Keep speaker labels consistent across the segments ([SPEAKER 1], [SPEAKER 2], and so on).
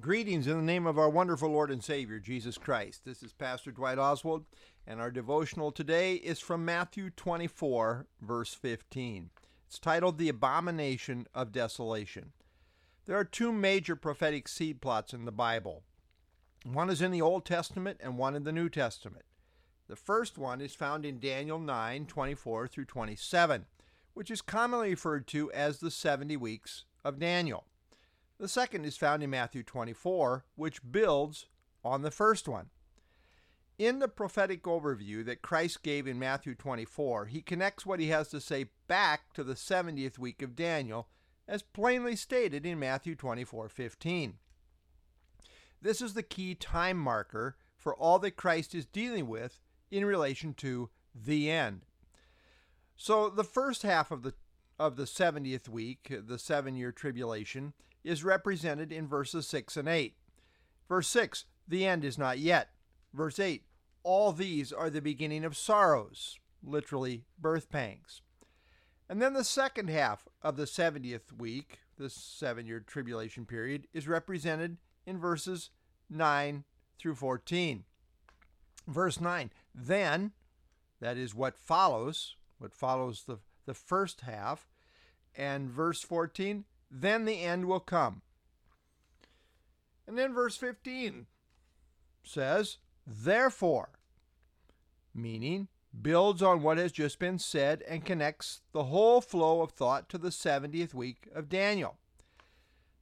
[SPEAKER 1] Greetings in the name of our wonderful Lord and Savior, Jesus Christ. This is Pastor Dwight Oswald, and our devotional today is from Matthew 24, verse 15. It's titled The Abomination of Desolation. There are two major prophetic seed plots in the Bible. One is in the Old Testament and one in the New Testament. The first one is found in Daniel 9, 24 through 27, which is commonly referred to as the 70 weeks of Daniel. The second is found in Matthew 24, which builds on the first one. In the prophetic overview that Christ gave in Matthew 24, he connects what he has to say back to the 70th week of Daniel, as plainly stated in Matthew 24:15. This is the key time marker for all that Christ is dealing with in relation to the end. So the first half of the of the 70th week, the 7-year tribulation, is represented in verses 6 and 8. Verse 6, the end is not yet. Verse 8, all these are the beginning of sorrows, literally birth pangs. And then the second half of the 70th week, the seven year tribulation period, is represented in verses 9 through 14. Verse 9, then, that is what follows, what follows the, the first half, and verse 14, then the end will come. And then verse 15 says, therefore, meaning builds on what has just been said and connects the whole flow of thought to the 70th week of Daniel.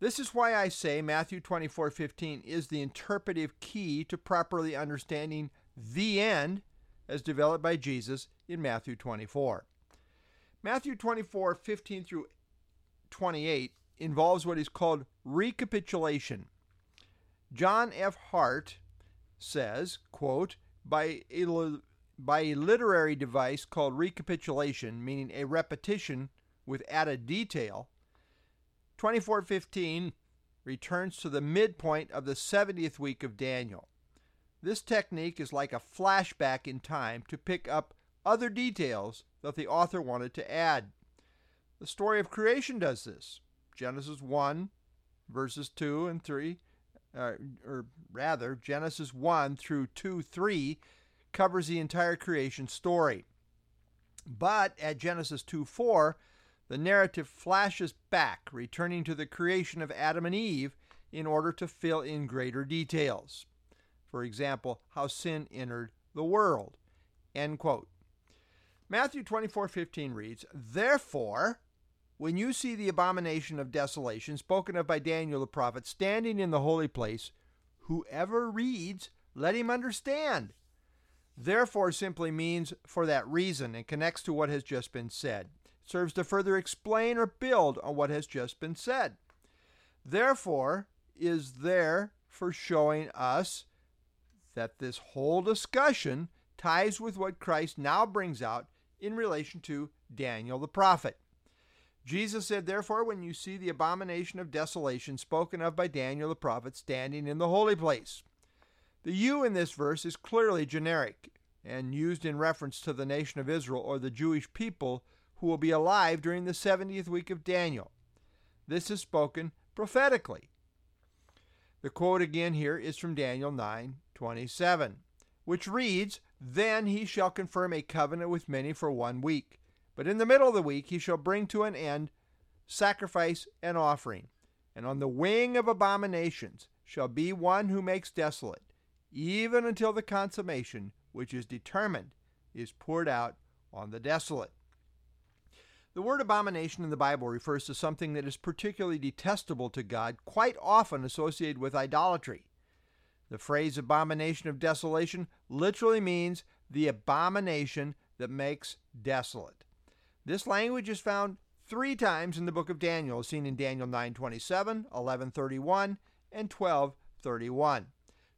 [SPEAKER 1] This is why I say Matthew 24:15 is the interpretive key to properly understanding the end as developed by Jesus in Matthew 24. Matthew 24:15 through 28 involves what is called recapitulation. John F. Hart says, quote, by a, by a literary device called recapitulation, meaning a repetition with added detail, 2415 returns to the midpoint of the 70th week of Daniel. This technique is like a flashback in time to pick up other details that the author wanted to add. The story of creation does this. Genesis 1, verses 2 and 3, uh, or rather, Genesis 1 through 2 3 covers the entire creation story. But at Genesis 2 4, the narrative flashes back, returning to the creation of Adam and Eve in order to fill in greater details. For example, how sin entered the world. End quote. Matthew 24:15 reads, "Therefore, when you see the abomination of desolation spoken of by Daniel the prophet standing in the holy place, whoever reads, let him understand. Therefore simply means for that reason and connects to what has just been said. It serves to further explain or build on what has just been said. Therefore is there for showing us that this whole discussion ties with what Christ now brings out in relation to Daniel the prophet. Jesus said, Therefore, when you see the abomination of desolation spoken of by Daniel the prophet standing in the holy place, the you in this verse is clearly generic and used in reference to the nation of Israel or the Jewish people who will be alive during the 70th week of Daniel. This is spoken prophetically. The quote again here is from Daniel 9:27, which reads, "Then he shall confirm a covenant with many for one week." But in the middle of the week he shall bring to an end sacrifice and offering. And on the wing of abominations shall be one who makes desolate, even until the consummation which is determined is poured out on the desolate. The word abomination in the Bible refers to something that is particularly detestable to God, quite often associated with idolatry. The phrase abomination of desolation literally means the abomination that makes desolate. This language is found three times in the book of Daniel, seen in Daniel 9:27, 11:31, and 12:31.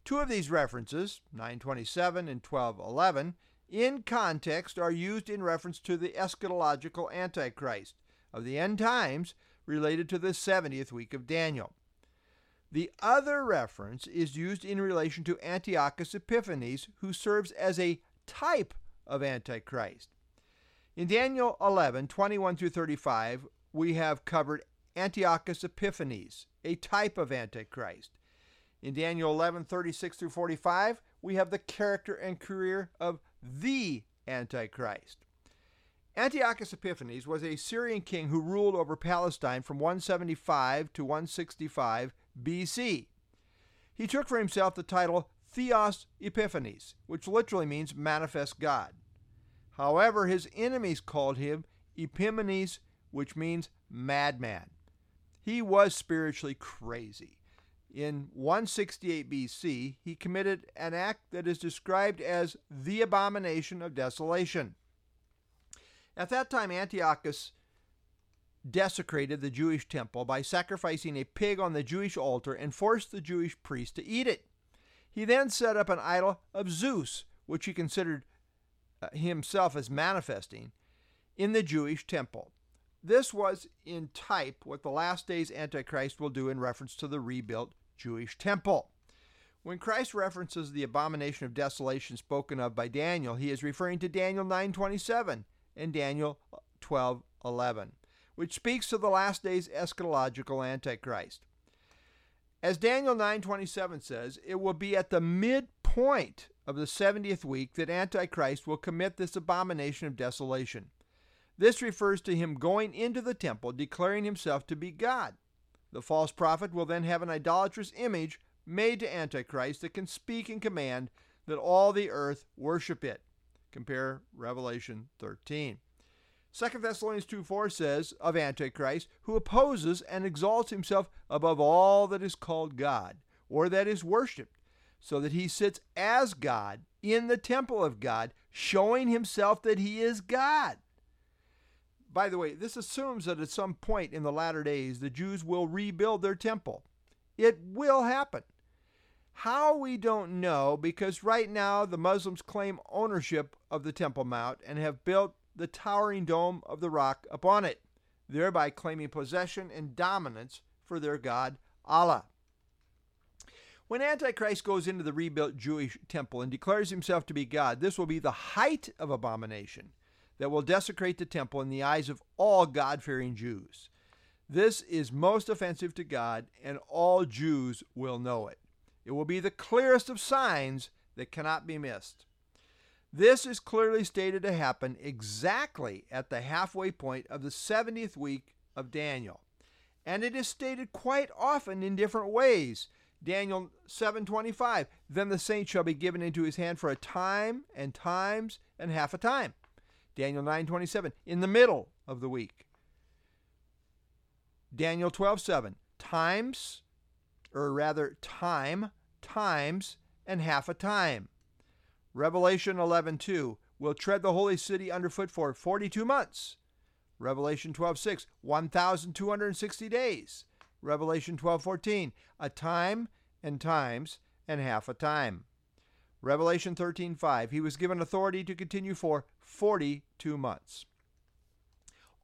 [SPEAKER 1] Two of these references, 9:27 and 12:11, in context are used in reference to the eschatological antichrist of the end times related to the 70th week of Daniel. The other reference is used in relation to Antiochus Epiphanes, who serves as a type of Antichrist. In Daniel 11, 21 through 35, we have covered Antiochus Epiphanes, a type of Antichrist. In Daniel 11 36 through 45, we have the character and career of the Antichrist. Antiochus Epiphanes was a Syrian king who ruled over Palestine from 175 to 165 BC. He took for himself the title Theos Epiphanes, which literally means manifest God. However, his enemies called him Epimanes, which means madman. He was spiritually crazy. In 168 BC, he committed an act that is described as the abomination of desolation. At that time, Antiochus desecrated the Jewish temple by sacrificing a pig on the Jewish altar and forced the Jewish priest to eat it. He then set up an idol of Zeus, which he considered himself as manifesting, in the Jewish temple. This was in type what the last days Antichrist will do in reference to the rebuilt Jewish temple. When Christ references the abomination of desolation spoken of by Daniel, he is referring to Daniel 9:27 and Daniel 12:11, which speaks to the last days eschatological antichrist. As Daniel 9:27 says, it will be at the midpoint of the 70th week that antichrist will commit this abomination of desolation. This refers to him going into the temple declaring himself to be God. The false prophet will then have an idolatrous image made to Antichrist that can speak and command that all the earth worship it. Compare Revelation 13. 2 Thessalonians 2 4 says of Antichrist, who opposes and exalts himself above all that is called God, or that is worshipped, so that he sits as God in the temple of God, showing himself that he is God. By the way, this assumes that at some point in the latter days the Jews will rebuild their temple. It will happen. How we don't know because right now the Muslims claim ownership of the Temple Mount and have built the towering dome of the rock upon it, thereby claiming possession and dominance for their god Allah. When Antichrist goes into the rebuilt Jewish temple and declares himself to be God, this will be the height of abomination that will desecrate the temple in the eyes of all God fearing Jews. This is most offensive to God, and all Jews will know it. It will be the clearest of signs that cannot be missed. This is clearly stated to happen exactly at the halfway point of the 70th week of Daniel. And it is stated quite often in different ways. Daniel 7:25 Then the saint shall be given into his hand for a time and times and half a time. Daniel 9:27 in the middle of the week. Daniel 12:7 times or rather time times and half a time. Revelation 11:2 will tread the holy city underfoot for 42 months. Revelation 12:6 1260 days. Revelation 12:14 a time and times and half a time. Revelation 13:5 he was given authority to continue for 42 months.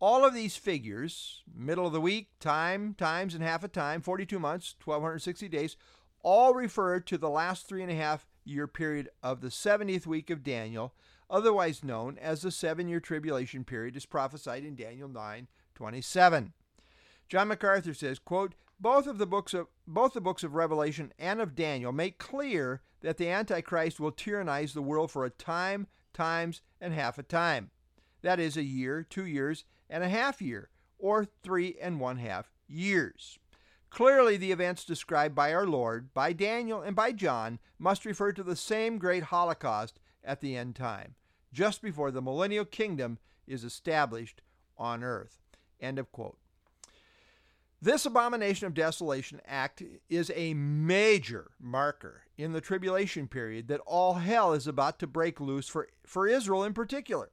[SPEAKER 1] All of these figures, middle of the week, time, times, and half a time, 42 months, 1260 days, all refer to the last three and a half year period of the 70th week of Daniel, otherwise known as the seven year tribulation period, as prophesied in Daniel 9 27. John MacArthur says, quote, both of the books of both the books of Revelation and of Daniel make clear that the Antichrist will tyrannize the world for a time, times, and half a time. That is a year, two years, and a half year, or three and one half years. Clearly, the events described by our Lord, by Daniel, and by John must refer to the same great Holocaust at the end time, just before the millennial kingdom is established on earth. End of quote. This abomination of desolation act is a major marker in the tribulation period that all hell is about to break loose for, for Israel in particular.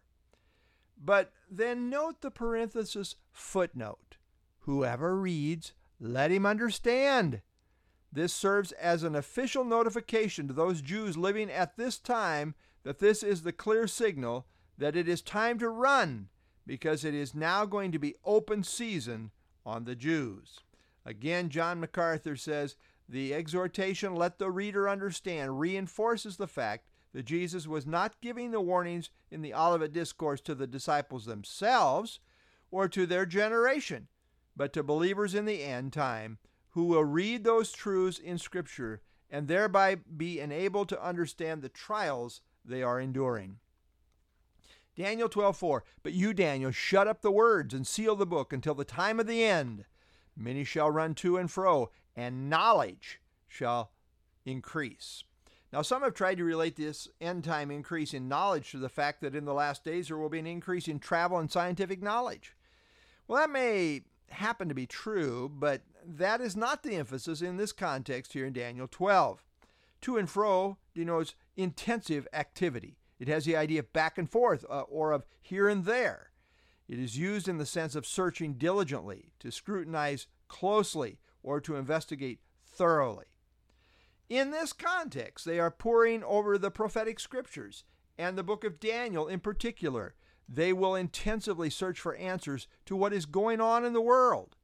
[SPEAKER 1] But then note the parenthesis footnote. Whoever reads let him understand. This serves as an official notification to those Jews living at this time that this is the clear signal that it is time to run because it is now going to be open season on the Jews. Again, John MacArthur says the exhortation, let the reader understand, reinforces the fact that Jesus was not giving the warnings in the Olivet Discourse to the disciples themselves or to their generation but to believers in the end time who will read those truths in Scripture and thereby be enabled to understand the trials they are enduring. Daniel 12:4 But you Daniel shut up the words and seal the book until the time of the end many shall run to and fro and knowledge shall increase. Now some have tried to relate this end time increase in knowledge to the fact that in the last days there will be an increase in travel and scientific knowledge. Well that may happen to be true, but that is not the emphasis in this context here in Daniel 12. To and fro denotes intensive activity. It has the idea of back and forth uh, or of here and there. It is used in the sense of searching diligently, to scrutinize closely, or to investigate thoroughly. In this context, they are poring over the prophetic scriptures and the book of Daniel in particular. They will intensively search for answers to what is going on in the world.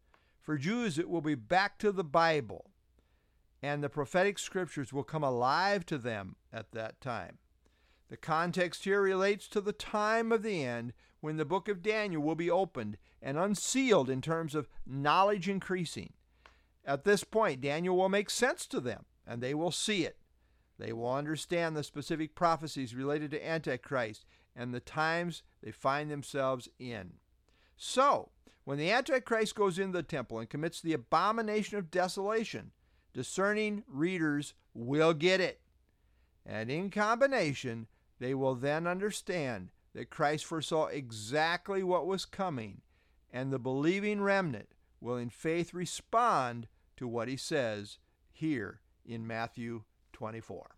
[SPEAKER 1] For Jews, it will be back to the Bible, and the prophetic scriptures will come alive to them at that time. The context here relates to the time of the end when the book of Daniel will be opened and unsealed in terms of knowledge increasing. At this point, Daniel will make sense to them, and they will see it. They will understand the specific prophecies related to Antichrist and the times they find themselves in. So, when the Antichrist goes into the temple and commits the abomination of desolation, discerning readers will get it. And in combination, they will then understand that Christ foresaw exactly what was coming, and the believing remnant will in faith respond to what he says here in Matthew 24.